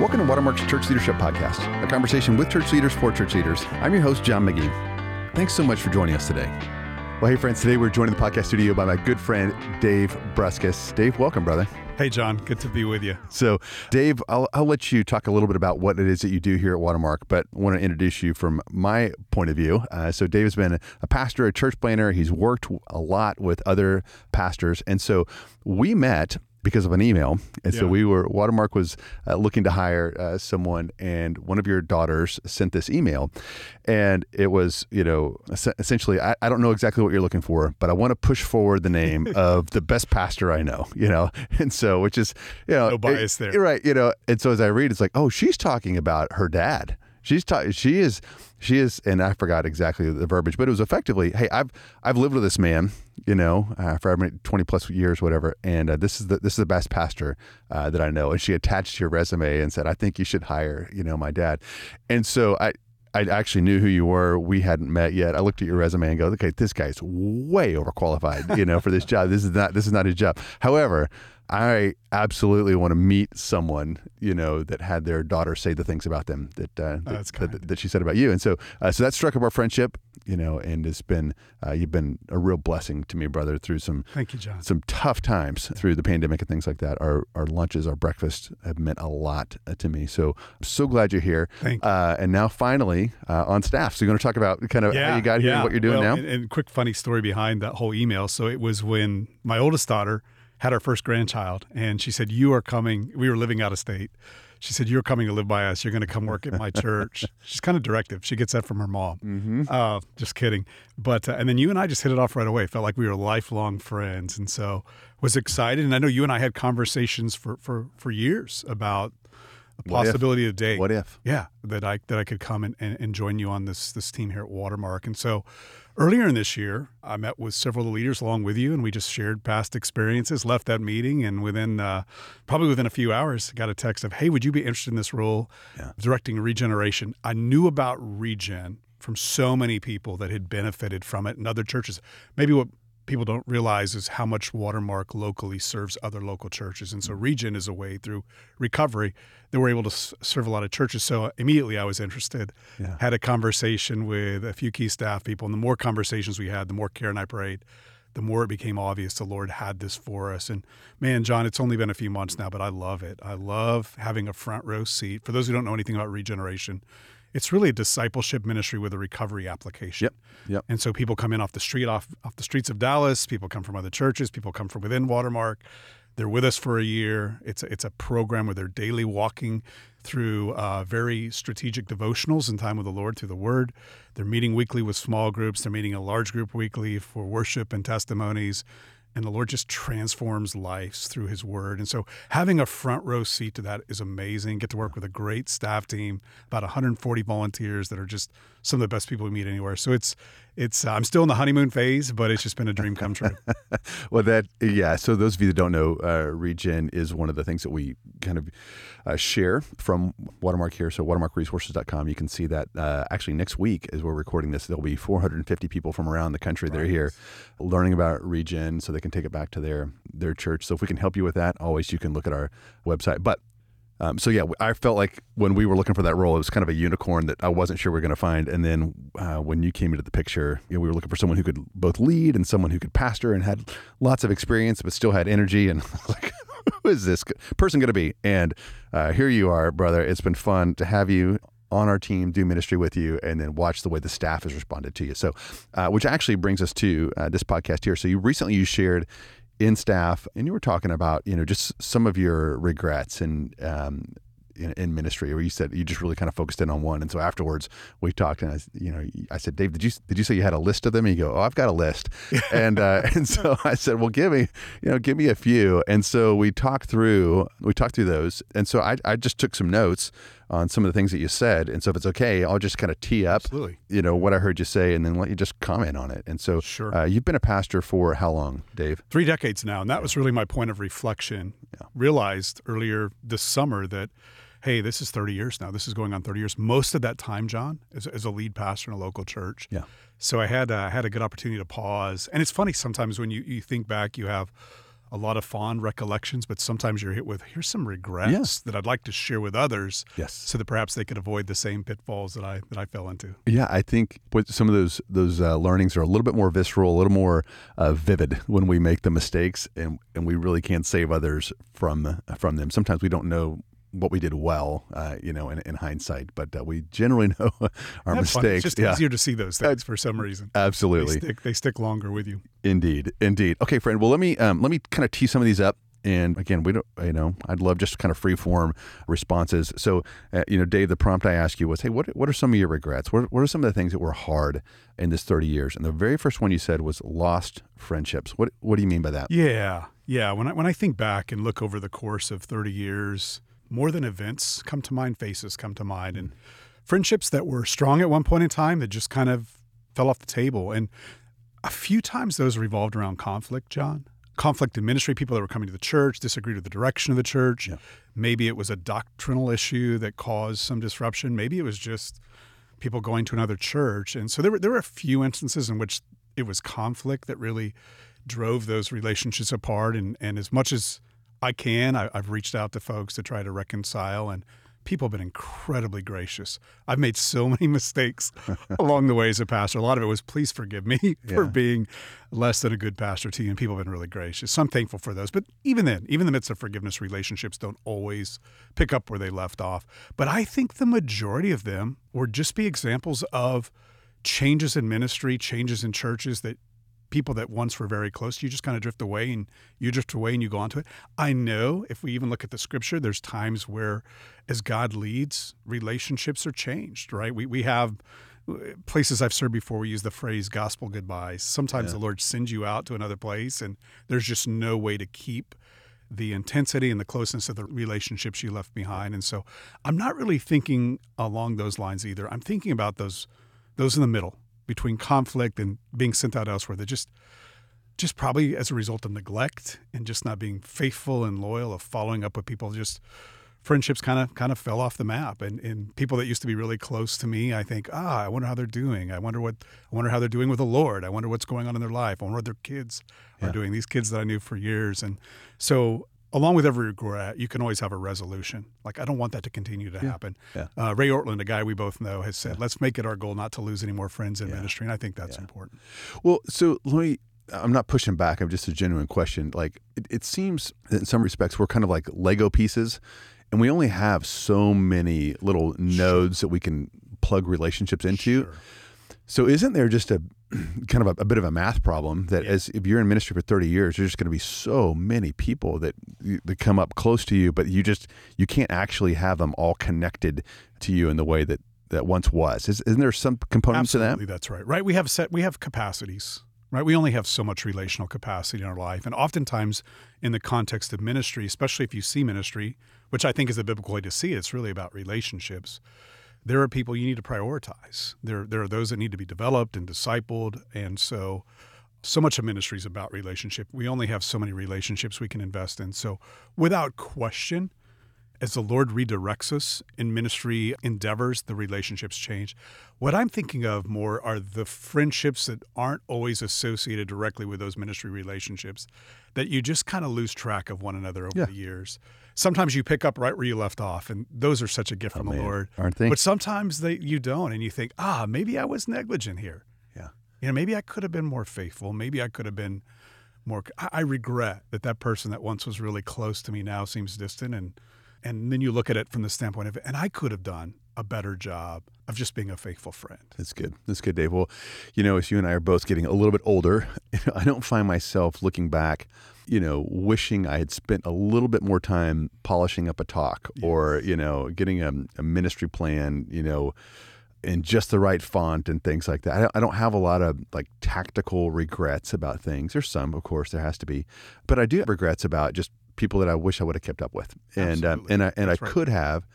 Welcome to Watermark's Church Leadership Podcast, a conversation with church leaders for church leaders. I'm your host, John McGee. Thanks so much for joining us today. Well, hey, friends, today we're joined in the podcast studio by my good friend, Dave Bruskas. Dave, welcome, brother. Hey, John, good to be with you. So, Dave, I'll, I'll let you talk a little bit about what it is that you do here at Watermark, but I want to introduce you from my point of view. Uh, so, Dave has been a pastor, a church planter. He's worked a lot with other pastors. And so we met because of an email. And yeah. so we were, Watermark was uh, looking to hire uh, someone, and one of your daughters sent this email. And it was, you know, essentially, I, I don't know exactly what you're looking for, but I want to push forward the name of the best pastor I know, you know? And so, which is, you know, no bias it, there. Right. You know, and so as I read, it's like, oh, she's talking about her dad. She's ta- she is she is and I forgot exactly the verbiage, but it was effectively, hey, I've I've lived with this man, you know, uh, for 20 plus years, whatever, and uh, this is the this is the best pastor uh, that I know. And she attached your resume and said, I think you should hire, you know, my dad. And so I I actually knew who you were. We hadn't met yet. I looked at your resume and go, okay, this guy's way overqualified, you know, for this job. This is not this is not his job. However, I absolutely want to meet someone, you know, that had their daughter say the things about them that uh, that, that, that, she said about you, and so uh, so that struck up our friendship, you know, and it's been uh, you've been a real blessing to me, brother, through some thank you, John, some tough times through the pandemic and things like that. Our our lunches, our breakfast have meant a lot uh, to me. So I'm so glad you're here. Thank you. Uh, and now finally uh, on staff. So you're going to talk about kind of yeah, how you got here yeah. and what you're doing well, now. And, and quick funny story behind that whole email. So it was when my oldest daughter had our first grandchild, and she said, "You are coming." We were living out of state. She said, "You're coming to live by us. You're going to come work at my church." She's kind of directive. She gets that from her mom. Mm-hmm. Uh, just kidding. But uh, and then you and I just hit it off right away. Felt like we were lifelong friends, and so was excited. And I know you and I had conversations for for for years about the possibility of day. What if? Yeah, that I that I could come and, and, and join you on this this team here at Watermark. And so Earlier in this year, I met with several of the leaders along with you, and we just shared past experiences. Left that meeting, and within uh, probably within a few hours, got a text of, "Hey, would you be interested in this role, yeah. directing regeneration?" I knew about regen from so many people that had benefited from it in other churches. Maybe what people don't realize is how much Watermark locally serves other local churches. And so mm. Regen is a way through recovery that we're able to serve a lot of churches. So immediately I was interested, yeah. had a conversation with a few key staff people. And the more conversations we had, the more Karen and I prayed, the more it became obvious the Lord had this for us. And man, John, it's only been a few months now, but I love it. I love having a front row seat. For those who don't know anything about regeneration, it's really a discipleship ministry with a recovery application. Yep. Yep. And so people come in off the street, off off the streets of Dallas. People come from other churches. People come from within Watermark. They're with us for a year. It's a, it's a program where they're daily walking through uh, very strategic devotionals and time with the Lord through the Word. They're meeting weekly with small groups. They're meeting a large group weekly for worship and testimonies and the Lord just transforms lives through His Word. And so, having a front row seat to that is amazing. Get to work with a great staff team, about 140 volunteers that are just some of the best people we meet anywhere. So it's it's uh, I'm still in the honeymoon phase, but it's just been a dream come true. well, that yeah. So those of you that don't know, uh, Regen is one of the things that we kind of uh, share from Watermark here. So watermarkresources.com. You can see that uh, actually next week, as we're recording this, there'll be 450 people from around the country that are here learning about Regen, so they can take it back to their their church. So if we can help you with that, always you can look at our website. But um, so yeah, I felt like when we were looking for that role, it was kind of a unicorn that I wasn't sure we were going to find. And then uh, when you came into the picture, you know, we were looking for someone who could both lead and someone who could pastor and had lots of experience, but still had energy. And like, who is this person going to be? And uh, here you are, brother. It's been fun to have you on our team, do ministry with you, and then watch the way the staff has responded to you. So, uh, which actually brings us to uh, this podcast here. So, you recently you shared in staff, and you were talking about you know just some of your regrets and um, in, in, ministry, where you said you just really kind of focused in on one. And so afterwards, we talked, and I, you know, I said, Dave, did you did you say you had a list of them? And you go, Oh, I've got a list. and uh, and so I said, Well, give me, you know, give me a few. And so we talked through we talked through those. And so I I just took some notes on some of the things that you said. And so if it's okay, I'll just kind of tee up, Absolutely. you know, what I heard you say, and then let you just comment on it. And so, sure. Uh, you've been a pastor for how long, Dave? Three decades now, and that was really my point of reflection. Yeah. Realized earlier this summer that hey, this is 30 years now. This is going on 30 years. Most of that time, John, as, as a lead pastor in a local church. Yeah. So I had uh, had a good opportunity to pause. And it's funny sometimes when you, you think back, you have a lot of fond recollections, but sometimes you're hit with here's some regrets that I'd like to share with others, Yes. so that perhaps they could avoid the same pitfalls that I that I fell into. Yeah, I think what some of those those uh, learnings are a little bit more visceral, a little more uh, vivid when we make the mistakes, and and we really can't save others from from them. Sometimes we don't know what we did well, uh, you know, in, in hindsight, but uh, we generally know our That's fun. mistakes. It's just yeah, easier to see those things for some reason. They absolutely. stick, they stick longer with you. Indeed, indeed. Okay, friend. Well, let me um, let me kind of tee some of these up. And again, we don't, you know, I'd love just kind of free form responses. So, uh, you know, Dave, the prompt I asked you was, hey, what what are some of your regrets? What what are some of the things that were hard in this thirty years? And the very first one you said was lost friendships. What what do you mean by that? Yeah, yeah. When I when I think back and look over the course of 30 years, more than events come to mind, faces come to mind, and friendships that were strong at one point in time that just kind of fell off the table. And a few times those revolved around conflict, John. Conflict in ministry, people that were coming to the church disagreed with the direction of the church. Yeah. Maybe it was a doctrinal issue that caused some disruption. Maybe it was just people going to another church. And so there were there were a few instances in which it was conflict that really drove those relationships apart. And and as much as I can, I, I've reached out to folks to try to reconcile and people have been incredibly gracious. I've made so many mistakes along the way as a pastor. A lot of it was, please forgive me for Yeah. being less than a good pastor to you. And people have been really gracious. So I'm thankful for those. But even then, even in the midst of forgiveness, relationships don't always pick up where they left off. But I think the majority of them would just be examples of changes in ministry, changes in churches that people that once were very close, you just kind of drift away and you drift away and you go on to it. I know if we even look at the scripture, there's times where as God leads, relationships are changed, right? We, we have places I've served before, we use the phrase gospel goodbyes. Sometimes the Lord sends you out to another place and there's just no way to keep the intensity and the closeness of the relationships you left behind. And so I'm not really thinking along those lines either. I'm thinking about those those in the middle between conflict and being sent out elsewhere that just just probably as a result of neglect and just not being faithful and loyal of following up with people just friendships kind of kind of fell off the map. And, and people that used to be really close to me i think ah i wonder how they're doing. I wonder what i wonder how they're doing with the lord. I wonder what's going on in their life. I wonder what their kids Yeah. are doing these kids that i knew for years. And so along with every regret you can always have a resolution like i don't want that to continue to happen Yeah. Uh, Ray Ortlund a guy we both know has said let's make it our goal not to lose any more friends in Yeah. ministry and i think that's Yeah. important Well, so let me. I'm not pushing back. I'm just a genuine question. Like it, it seems that in some respects we're kind of like Lego pieces, and we only have so many little nodes that we can plug relationships into. Sure. So isn't there just a kind of a, a bit of a math problem that Yeah. as if you're in ministry for 30 years, there's just going to be so many people that that come up close to you, but you just you can't actually have them all connected to you in the way that that once was. Is, isn't there some component Absolutely, to that? that's right. Right, we have set we have capacities. Right, we only have so much relational capacity in our life, and oftentimes in the context of ministry, especially if you see ministry, which I think is the biblical way to see it, it's really about relationships. There are people you need to prioritize. There, there are those that need to be developed and discipled, and so so much of ministry is about relationship. We only have so many relationships we can invest in. So, without question, as the Lord redirects us in ministry endeavors, the relationships change. What I'm thinking of more are the friendships that aren't always associated directly with those ministry relationships, that you just kind of lose track of one another over Yeah. the years. Sometimes you pick up right where you left off, and those are such a gift from the Oh. Lord. Aren't they? But sometimes they, you don't, and you think, ah, maybe I was negligent here. Yeah. You know, maybe I could have been more faithful. Maybe I could have been more. I, I regret that that person that once was really close to me now seems distant, and and then you look at it from the standpoint of, and I could have done a better job of just being a faithful friend. That's good. That's good, Dave. Well, you know, as you and I are both getting a little bit older, I don't find myself looking back, you know, wishing I had spent a little bit more time polishing up a talk or, you know, getting a, a ministry plan, you know, in just the right font and things like that. I don't, I don't have a lot of like tactical regrets about things. There's some, of course, there has to be, but I do have regrets about just people that I wish I would have kept up with, and um, and I and That's I right. could have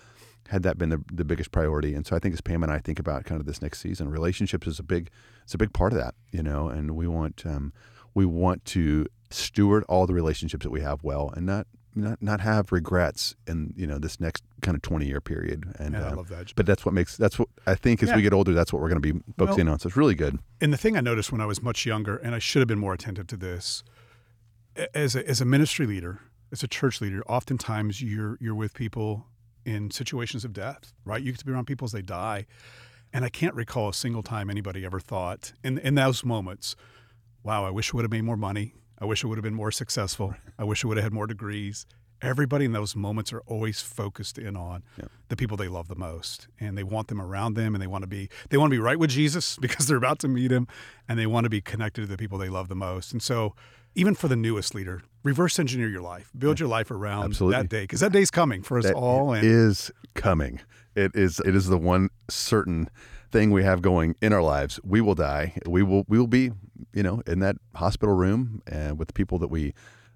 had that been the, the biggest priority. And so I think as Pam and I think about kind of this next season, relationships is a big it's a big part of that, you know, and we want um, we want to steward all the relationships that we have well and not not not have regrets in you know this next kind of 20 year period and And I love that. but that's what makes that's what I think as Yeah. we get older that's what we're going to be focusing on so it's really good And the thing I noticed when I was much younger, and I should have been more attentive to this, as a, as a ministry leader, as a church leader, oftentimes you're you're with people in situations of death, right? You get to be around people as they die. And I can't recall a single time anybody ever thought in, in those moments, wow, I wish I would have made more money. I wish I would have been more successful. I wish I would have had more degrees. Everybody in those moments are always focused in on Yeah. the people they love the most, and they want them around them, and they want to be they want to be right with Jesus because they're about to meet him, and they want to be connected to the people they love the most. And so, even for the newest leader, reverse engineer your life, build your life around Absolutely. that day because that day's coming for us That all. And is coming. It is it is the one certain thing we have going in our lives. We will die. We will we will be, you know, in that hospital room and with the people that we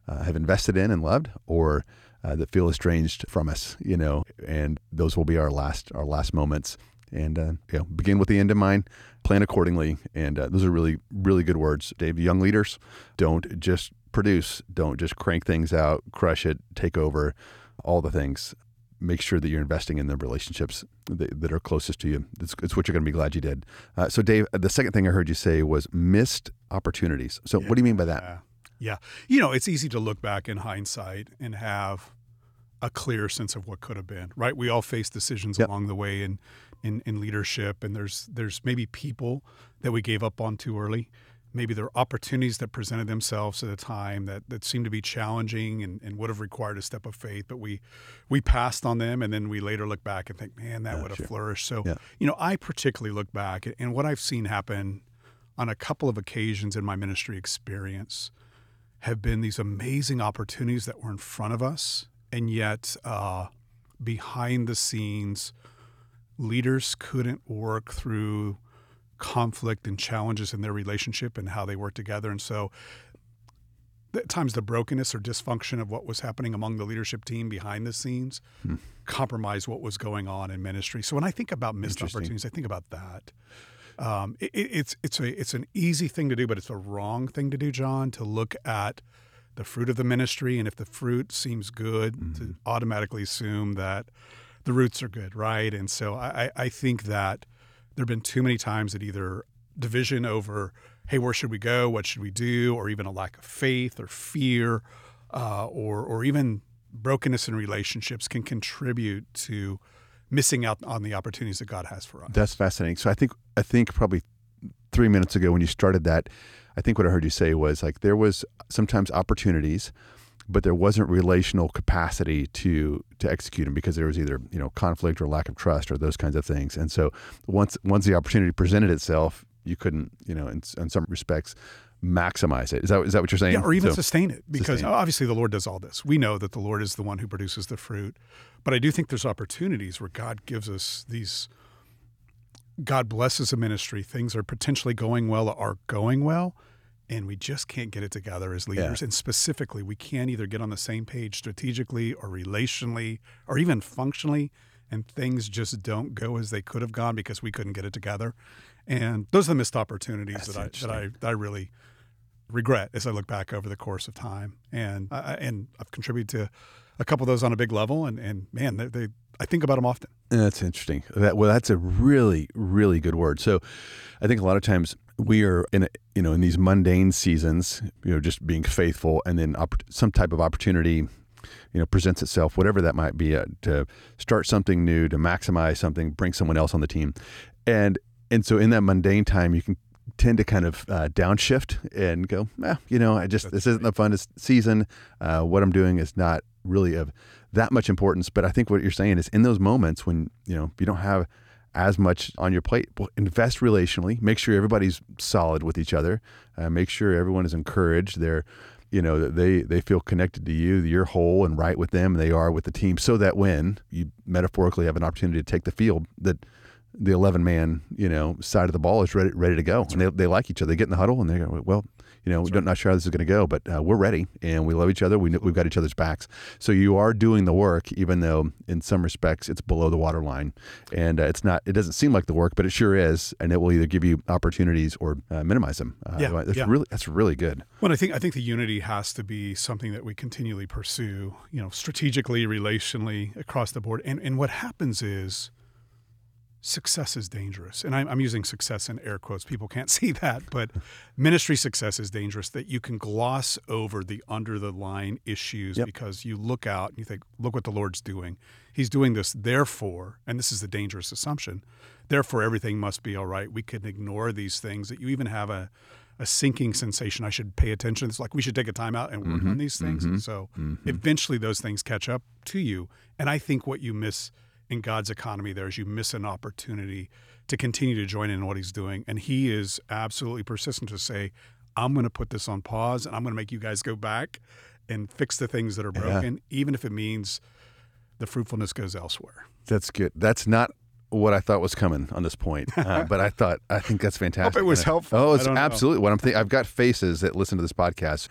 uh, have invested in and loved or uh, that feel estranged from us, you know, and those will be our last our last moments. And uh, you know, begin with the end in mind, plan accordingly, and uh, those are really really good words, Dave. Young leaders, don't just produce, don't just crank things out, crush it, take over, all the things make sure that you're investing in the relationships that, that are closest to you. It's, it's what you're going to be glad you did. Uh, so, Dave, the second thing I heard you say was missed opportunities. So, what do you mean by that? Yeah. Yeah. You know, it's easy to look back in hindsight and have a clear sense of what could have been, right? We all face decisions Yep. along the way in, in, in leadership, and there's there's maybe people that we gave up on too early. Maybe there are opportunities that presented themselves at a time that, that seemed to be challenging and, and would have required a step of faith, but we we passed on them and then we later look back and think, man, that Yeah, would have sure. flourished. So, Yeah. you know, I particularly look back and what I've seen happen on a couple of occasions in my ministry experience have been these amazing opportunities that were in front of us, and yet uh, behind the scenes, leaders couldn't work through conflict and challenges in their relationship and how they work together. And so, at times, the brokenness or dysfunction of what was happening among the leadership team behind the scenes compromised what was going on in ministry. So, when I think about missed opportunities, I think about that. Um, it, it- it's it's a it's an easy thing to do, but it's a wrong thing to do, John. To look at the fruit of the ministry, and if the fruit seems good, to automatically assume that the roots are good, right? And so I, I think that there have been too many times that either division over, hey, where should we go? What should we do? Or even a lack of faith or fear, uh, or or even brokenness in relationships can contribute to missing out on the opportunities that God has for us. That's fascinating. So, I think I think probably three minutes ago when you started that, I think what I heard you say was like there was sometimes opportunities, but there wasn't relational capacity to to execute them because there was either you know conflict or lack of trust or those kinds of things. And so once once the opportunity presented itself, you couldn't you know in, in some respects maximize it. Is that is that what you're saying? Yeah, or even So- sustain it because sustain obviously the Lord does all this. We know that the Lord is the one who produces the fruit. But I do think there's opportunities where God gives us these God blesses a ministry. Things are potentially going well or are going well, and we just can't get it together as leaders. And specifically, we can't either get on the same page strategically or relationally or even functionally, and things just don't go as they could have gone because we couldn't get it together. And those are the missed opportunities That's that I, that I that I really regret as I look back over the course of time. And I, I- and I've contributed to a couple of those on a big level. And, and man, they, they I think about them often. That's interesting. That well, that's a really, really good word. So, I think a lot of times we are in, a, you know, in these mundane seasons, you know, just being faithful, and then oppor- some type of opportunity, you know, presents itself, whatever that might be, uh, to start something new, to maximize something, bring someone else on the team, and and so in that mundane time, you can tend to kind of uh, downshift and go, eh, you know, I just That's this isn't the funnest season. Uh, what I'm doing is not really of that much importance. But I think what you're saying is in those moments when you know you don't have as much on your plate, invest relationally. Make sure everybody's solid with each other. Uh, make sure everyone is encouraged. They're you know they they feel connected to you. You're whole and right with them. They are with the team. So that when you metaphorically have an opportunity to take the field, that the 11 man, you know, side of the ball is ready, ready to go. and they, they like each other. They get in the huddle and they go, well, you know, we're not sure how this is going to go, but uh, we're ready and we love each other. We know, we've got each other's backs. So you are doing the work, even though in some respects it's below the water line. And uh, it's not, it doesn't seem like the work, but it sure is. And it will either give you opportunities or uh, minimize them. Uh, Yeah, that's yeah. really, that's really good. Well, I think I think the unity has to be something that we continually pursue, you know, strategically, relationally, across the board. And and what happens is success is dangerous. And I'm, I'm, using success in air quotes. People can't see that, but ministry success is dangerous that you can gloss over the under the line issues yep. because you look out and you think, look what the Lord's doing. He's doing this, therefore, and this is the dangerous assumption, therefore everything must be all right. We can ignore these things that you even have a, a sinking sensation. I should pay attention. It's like we should take a time out and work mm-hmm, on these things. Mm-hmm, and so mm-hmm. eventually those things catch up to you. And I think what you miss – in God's economy there is you miss an opportunity to continue to join in what he's doing. And he is absolutely persistent to say, I'm going to put this on pause and I'm going to make you guys go back and fix the things that are broken, yeah. even if it means the fruitfulness goes elsewhere. That's good. That's not what I thought was coming on this point, uh, but I thought I think that's fantastic. Hope it was helpful. Oh, it's absolutely know. what I'm thinking. I've got faces that listen to this podcast.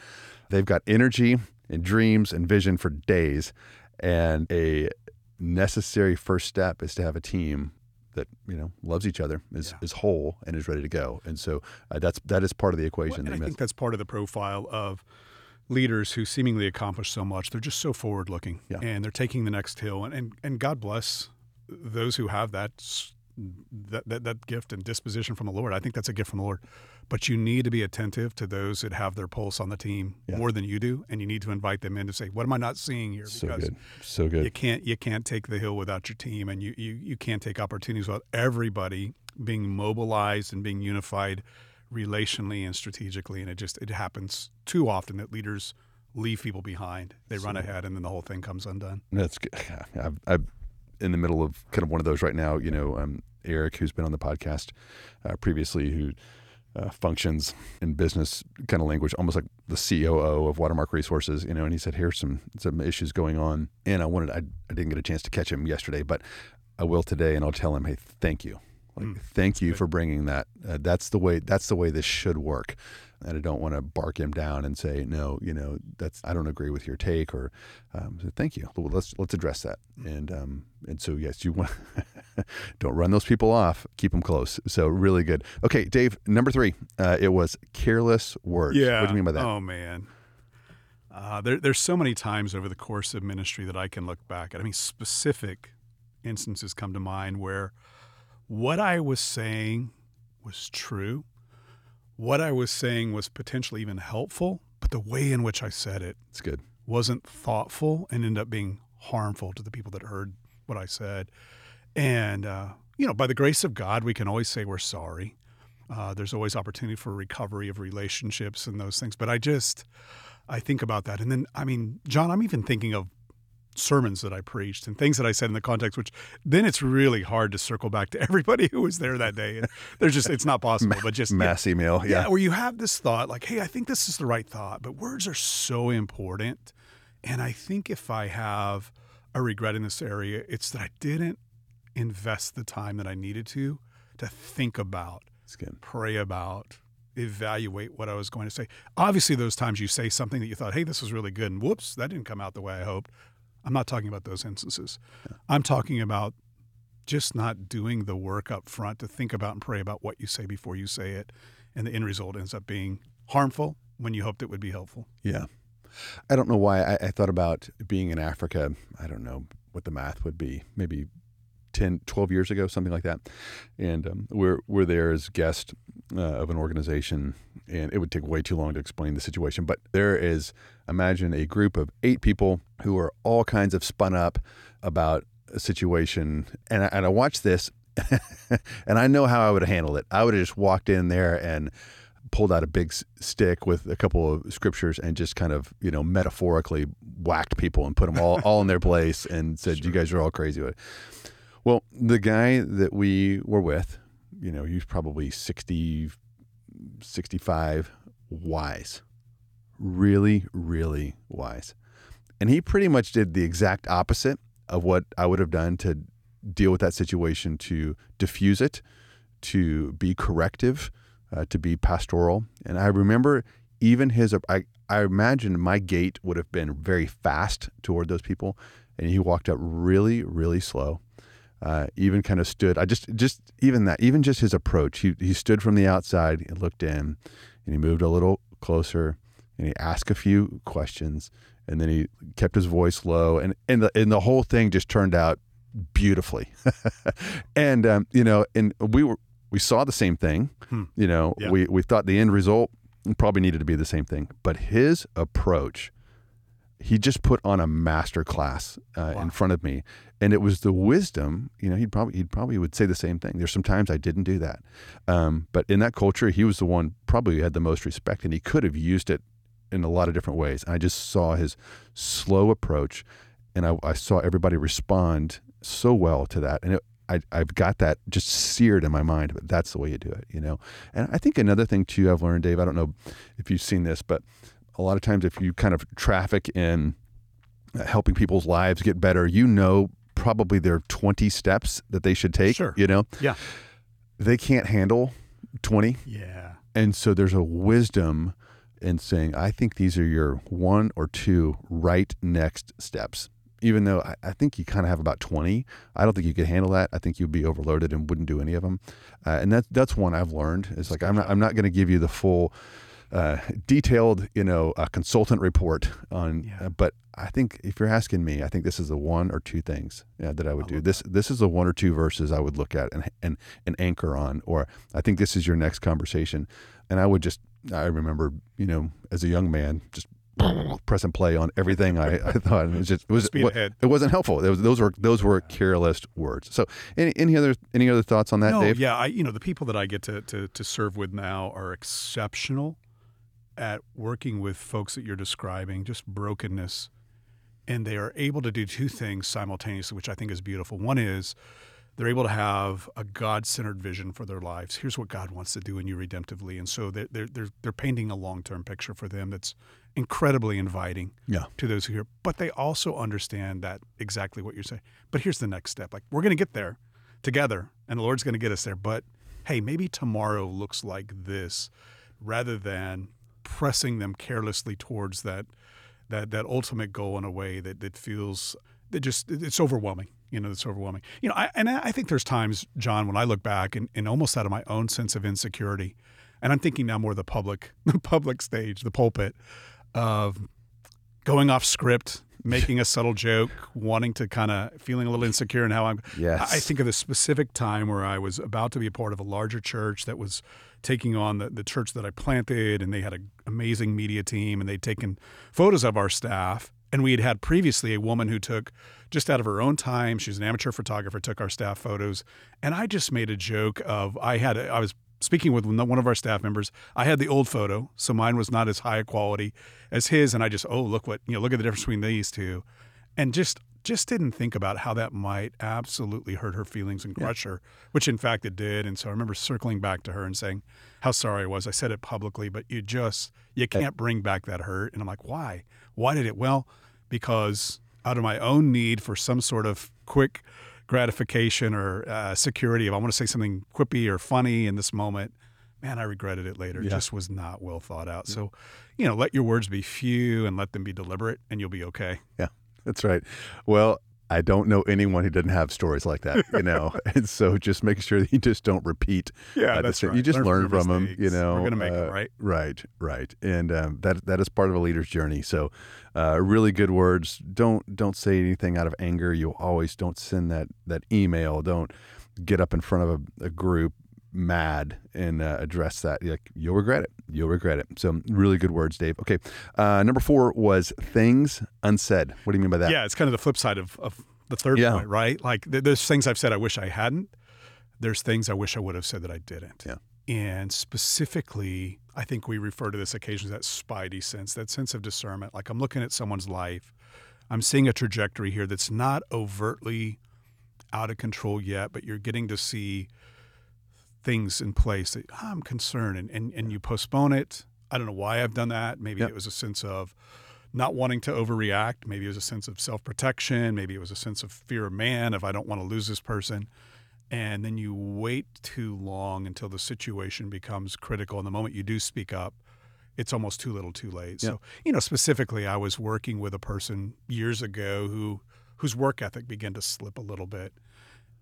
They've got energy and dreams and vision for days, and a necessary first step is to have a team that you know loves each other is, yeah. is whole and is ready to go and so uh, that's that is part of the equation well, and i think that's part of the profile of leaders who seemingly accomplish so much they're just so forward looking yeah. and they're taking the next hill and, and and god bless those who have that that, that that gift and disposition from the lord i think that's a gift from the lord but you need to be attentive to those that have their pulse on the team yeah. more than you do, and you need to invite them in to say, "What am I not seeing here?" Because so good, so good. You can't you can't take the hill without your team, and you you you can't take opportunities without everybody being mobilized and being unified relationally and strategically. And it just it happens too often that leaders leave people behind. They so, run ahead, and then the whole thing comes undone. That's good. I'm, I'm in the middle of kind of one of those right now. You know, um, Eric, who's been on the podcast uh, previously, who uh, functions in business kind of language, almost like the COO of Watermark Resources, you know. And he said, "Here's some some issues going on," and I wanted I, I didn't get a chance to catch him yesterday, but I will today, and I'll tell him, "Hey, thank you, like, mm, thank you for bringing that. Uh, that's the way. That's the way this should work." and I don't want to bark him down and say no. You know, that's I don't agree with your take, or um, so thank you. Well, let's let's address that. And um, and so yes, you want don't run those people off. Keep them close. So really good. Okay, Dave. Number three. Uh, it was careless words. Yeah. What do you mean by that? Oh man. Uh, there, there's so many times over the course of ministry that I can look back at. I mean, specific instances come to mind where what I was saying was true, what I was saying was potentially even helpful, but the way in which I said it it's good. wasn't thoughtful and ended up being harmful to the people that heard what I said. And, uh, you know, by the grace of God, we can always say we're sorry. Uh, there's always opportunity for recovery of relationships and those things. But I just, I think about that. And then, I mean, John, I'm even thinking of sermons that I preached and things that I said in the context, which then it's really hard to circle back to everybody who was there that day. And there's just, it's not possible, but just mass yeah, email. Yeah. yeah. Where you have this thought like, hey, I think this is the right thought, but words are so important. And I think if I have a regret in this area, it's that I didn't invest the time that I needed to to think about, pray about, evaluate what I was going to say. Obviously, those times you say something that you thought, hey, this was really good, and whoops, that didn't come out the way I hoped. I'm not talking about those instances. Yeah. I'm talking about just not doing the work up front to think about and pray about what you say before you say it. And the end result ends up being harmful when you hoped it would be helpful. Yeah. I don't know why I, I thought about being in Africa. I don't know what the math would be, maybe 10, 12 years ago, something like that. And um, we're, we're there as guests uh, of an organization, and it would take way too long to explain the situation. But there is, imagine a group of eight people who are all kinds of spun up about a situation. And I, and I watched this, and I know how I would have handled it. I would have just walked in there and pulled out a big stick with a couple of scriptures and just kind of you know metaphorically whacked people and put them all all in their place and said sure. you guys are all crazy well the guy that we were with you know, he's probably 60, 65, wise, really, really wise. And he pretty much did the exact opposite of what I would have done to deal with that situation, to diffuse it, to be corrective, uh, to be pastoral. And I remember even his, I, I imagine my gait would have been very fast toward those people. And he walked up really, really slow uh, even kind of stood. I just, just even that, even just his approach. He he stood from the outside and looked in, and he moved a little closer, and he asked a few questions, and then he kept his voice low, and and the and the whole thing just turned out beautifully. and um, you know, and we were we saw the same thing. Hmm. You know, Yeah. we we thought the end result probably needed to be the same thing, but his approach, he just put on a master class uh, Wow. in front of me, and it was the wisdom. You know, he'd probably he'd probably would say the same thing. There's some times I didn't do that, um, but in that culture, he was the one probably who had the most respect, and he could have used it in a lot of different ways. I just saw his slow approach, and I, I saw everybody respond so well to that, and it, I, I've got that just seared in my mind. But that's the way you do it, you know. And I think another thing too, I've learned, Dave. I don't know if you've seen this, but a lot of times if you kind of traffic in uh, helping people's lives get better, you know probably there are 20 steps that they should take. Sure. You know, Yeah. they can't handle 20. Yeah. And so there's a wisdom in saying, I think these are your one or two right next steps. Even though I, I think you kind of have about 20, I don't think you could handle that. I think you'd be overloaded and wouldn't do any of them. Uh, and that's that's one I've learned. It's like I'm not I'm not going to give you the full, uh, detailed you know uh, consultant report on. Yeah. Uh, but I think if you're asking me, I think this is the one or two things that I would I do. This this is the one or two verses I would look at and and and anchor on, or I think this is your next conversation. And I would just I remember you know as a young man just press and play on everything I, I thought it was just it was ahead. it wasn't helpful. It was, those were those were careless words. So any any other any other thoughts on that, no, Dave? yeah, I you know the people that I get to, to to serve with now are exceptional at working with folks that you're describing, just brokenness, and they are able to do two things simultaneously, which I think is beautiful. One is they're able to have a God-centered vision for their lives. Here's what God wants to do in you redemptively, and so they're they're they're, they're painting a long-term picture for them that's incredibly inviting Yeah. to those who hear. But they also understand that exactly what you're saying. But here's the next step: like we're going to get there together, and the Lord's going to get us there. But hey, maybe tomorrow looks like this, rather than pressing them carelessly towards that that that ultimate goal in a way that that feels that just it's overwhelming. You know, it's overwhelming. You know, I, and I think there's times, John, when I look back and, and almost out of my own sense of insecurity, and I'm thinking now more the public, the public stage, the pulpit, of going off script, making a subtle joke, wanting to kind of feeling a little insecure in how I'm. Yes. I I think of the specific time where I was about to be a part of a larger church that was taking on the, the church that I planted, and they had an amazing media team, and they'd taken photos of our staff. And we had had previously a woman who took, just out of her own time, she's an amateur photographer, took our staff photos. And I just made a joke of, I had, I was speaking with one of our staff members. I had the old photo, so mine was not as high a quality as his. And I just, oh, look what, you know, look at the difference between these two. And just, just didn't think about how that might absolutely hurt her feelings and crush her, which in fact it did. And so I remember circling back to her and saying how sorry I was. I said it publicly, but you just you can't bring back that hurt. And I'm like, why? Why did it? Well, because out of my own need for some sort of quick gratification or uh, security, if I want to say something quippy or funny in this moment, man, I regretted it later. It just was not well thought out. So, you know, let your words be few and let them be deliberate, and you'll be okay. Yeah, that's right. Well, I don't know anyone who doesn't have stories like that, you know. and so just make sure that you just don't repeat. Yeah, uh, that's right. You just Learn learn, from them, you know. We're gonna make uh, right? Right, right. And um, that that is part of a leader's journey. So, uh, really good words. Don't don't say anything out of anger. You always don't send that that email. Don't get up in front of a, a group mad and uh, address that. Like, you'll regret it. You'll regret it. So, really good words, Dave. Okay, uh, number four was things unsaid. What do you mean by that? Yeah, it's kind of the flip side of, of the third Yeah. point, right? Like th- there's things I've said I wish I hadn't. There's things I wish I would have said that I didn't. Yeah. And specifically, I think we refer to this occasionally as that spidey sense, that sense of discernment. Like I'm looking at someone's life, I'm seeing a trajectory here that's not overtly out of control yet, but you're getting to see things in place that "Ah, I'm concerned and, and, and you postpone it. I don't know why I've done that. Maybe Yep. it was a sense of not wanting to overreact. Maybe it was a sense of self protection. Maybe it was a sense of fear of man, if I don't want to lose this person. And then you wait too long until the situation becomes critical. And the moment you do speak up, it's almost too little too late. So, you know, specifically, I was working with a person years ago who whose work ethic began to slip a little bit.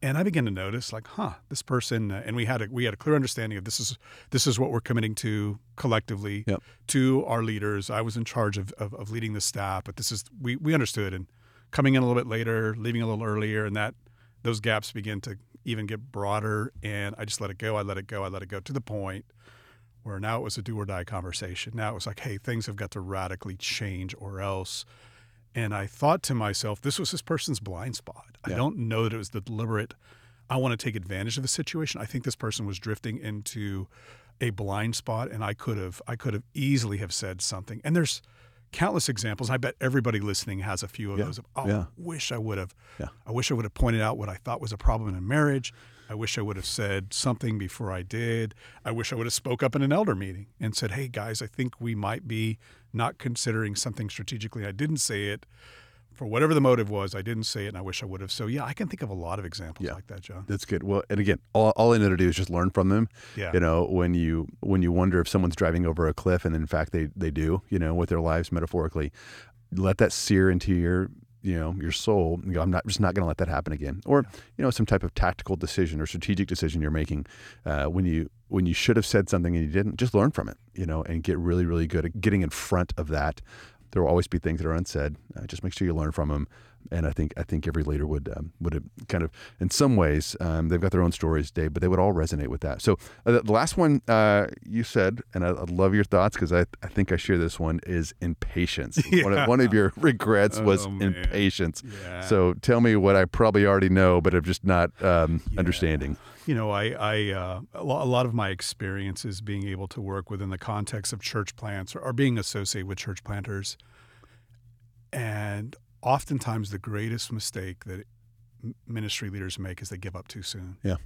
And I began to notice, like, huh, this person, uh, and we had a we had a clear understanding of this is this is what we're committing to collectively Yep. to our leaders. I was in charge of, of, of leading the staff, but this is we we understood and coming in a little bit later, leaving a little earlier, and that those gaps begin to even get broader. And I just let it go. I let it go. I let it go to the point where now it was a do or die conversation. Now it was like, hey, things have got to radically change or else. And I thought to myself, this was this person's blind spot. Yeah. I don't know that it was the deliberate, I want to take advantage of the situation. I think this person was drifting into a blind spot and I could have I could have easily have said something. And there's countless examples. I bet everybody listening has a few of Yeah. those. Of, oh, Yeah. I wish I would have. Yeah. I wish I would have pointed out what I thought was a problem in marriage. I wish I would have said something before I did. I wish I would have spoke up in an elder meeting and said, "Hey guys, I think we might be not considering something strategically." I didn't say it for whatever the motive was. I didn't say it, and I wish I would have. So yeah, I can think of a lot of examples Yeah. like that, John. That's good. Well, and again, all, all I know to do is just learn from them. Yeah. You know, when you when you wonder if someone's driving over a cliff, and in fact they they do, you know, with their lives metaphorically, let that sear into your you know your soul. You go, I'm not just not going to let that happen again. Or you know, some type of tactical decision or strategic decision you're making uh, when you when you should have said something and you didn't. Just learn from it. You know, and get really really good at getting in front of that. There will always be things that are unsaid. Uh, just make sure you learn from them. And I think I think every leader would um, would have kind of in some ways um, they've got their own stories, Dave, but they would all resonate with that. So uh, the last one uh, you said, and I, I love your thoughts because I, I think I share this one is impatience. One, of, one of your regrets was Oh, man. impatience. Yeah. So tell me what I probably already know, but I'm just not um, understanding. You know, I, I uh, a a lot of my experiences being able to work within the context of church plants or, or being associated with church planters, and oftentimes the greatest mistake that ministry leaders make is they give up too soon. Yeah.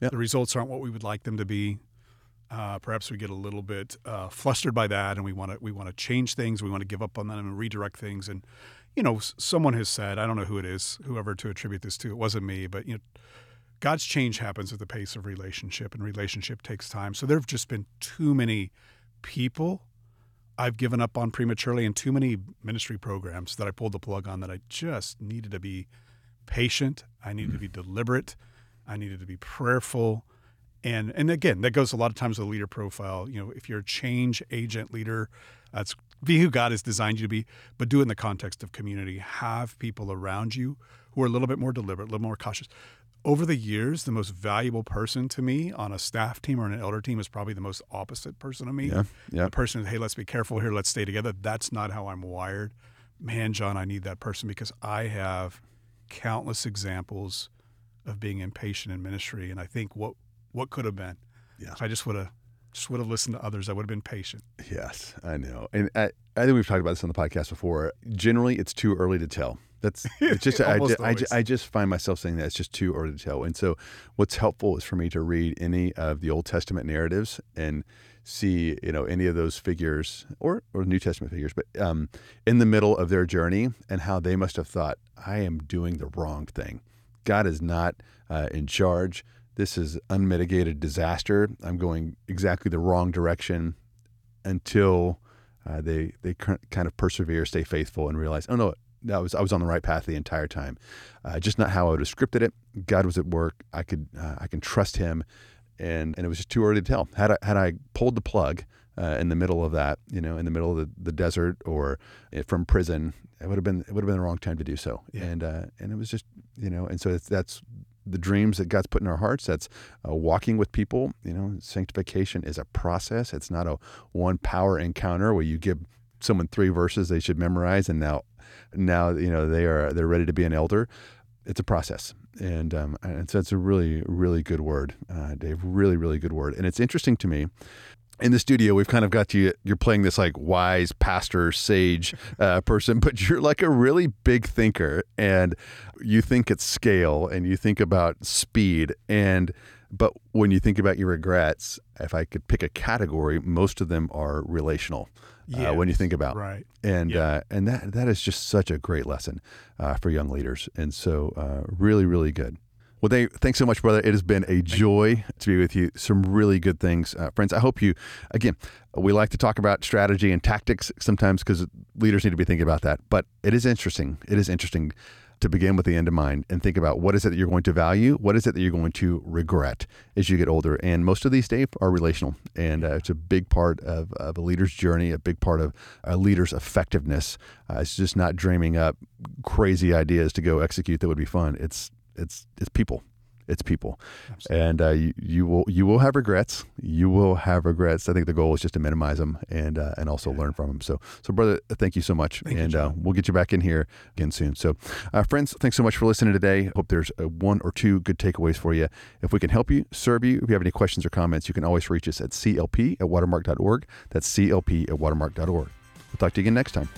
Yeah. The results aren't what we would like them to be. Uh, perhaps we get a little bit uh, flustered by that, and we want to we want to change things. We want to give up on them and redirect things. And you know, someone has said, I don't know who it is, whoever to attribute this to. It wasn't me, but you know, God's change happens at the pace of relationship, and relationship takes time. So there have just been too many people I've given up on prematurely, and too many ministry programs that I pulled the plug on that I just needed to be patient. I needed to be mm-hmm. deliberate. I needed to be prayerful. And and again, that goes a lot of times with the leader profile. You know, if you're a change agent leader, that's be who God has designed you to be, but do it in the context of community. Have people around you who are a little bit more deliberate, a little more cautious. Over the years, the most valuable person to me on a staff team or an elder team is probably the most opposite person to me. Yeah, yeah. The person, hey, let's be careful here, let's stay together. That's not how I'm wired. Man, John, I need that person because I have countless examples of being impatient in ministry, and I think what what could have been. Yeah. If I just would have just would have listened to others. I would have been patient. Yes, I know, and I, I think we've talked about this on the podcast before. Generally, it's too early to tell. That's it's just I, ju- I, ju- I just find myself saying that it's just too early to tell. And so, what's helpful is for me to read any of the Old Testament narratives and see you know any of those figures or or New Testament figures, but um, in the middle of their journey and how they must have thought, I am doing the wrong thing. God is not uh, in charge. This is unmitigated disaster. I'm going exactly the wrong direction until uh, they they kind of persevere, stay faithful, and realize, oh no, that was I was on the right path the entire time. Uh, just not how I would have scripted it. God was at work. I could uh, I can trust Him, and and it was just too early to tell. Had I had I pulled the plug uh, in the middle of that, you know, in the middle of the, the desert or uh, from prison, it would have been it would have been the wrong time to do so. Yeah. And uh, and it was just you know, and so it's, that's the dreams that God's put in our hearts. That's uh, walking with people. You know, sanctification is a process. It's not a one power encounter where you give someone three verses they should memorize, and now, now you know they are they're ready to be an elder. It's a process, and um, and so it's a really really good word, uh, Dave. Really really good word, and it's interesting to me in the studio we've kind of got you you're playing this like wise pastor sage uh, person but you're like a really big thinker and you think at scale and you think about speed and but when you think about your regrets if i could pick a category most of them are relational uh, when you think about right. and Yeah. uh, and that that is just such a great lesson uh, for young leaders and so uh, really really good well, Dave, thanks so much, brother. It has been a joy to be with you. Some really good things, uh, friends. I hope you, again, we like to talk about strategy and tactics sometimes because leaders need to be thinking about that. But it is interesting. It is interesting to begin with the end in mind and think about what is it that you're going to value, what is it that you're going to regret as you get older. And most of these, Dave, are relational, and uh, it's a big part of, of a leader's journey, a big part of a leader's effectiveness. Uh, it's just not dreaming up crazy ideas to go execute that would be fun. It's it's it's people. It's people, Absolutely. and uh, you, you will you will have regrets. You will have regrets. I think the goal is just to minimize them and uh, and also yeah. learn from them. So so brother, thank you so much, thank and you, uh, we'll get you back in here again soon. So uh, friends, thanks so much for listening today. Hope there's uh, one or two good takeaways for you. If we can help you, serve you, if you have any questions or comments, you can always reach us at clp at watermark.org. That's clp at watermark.org. We'll talk to you again next time.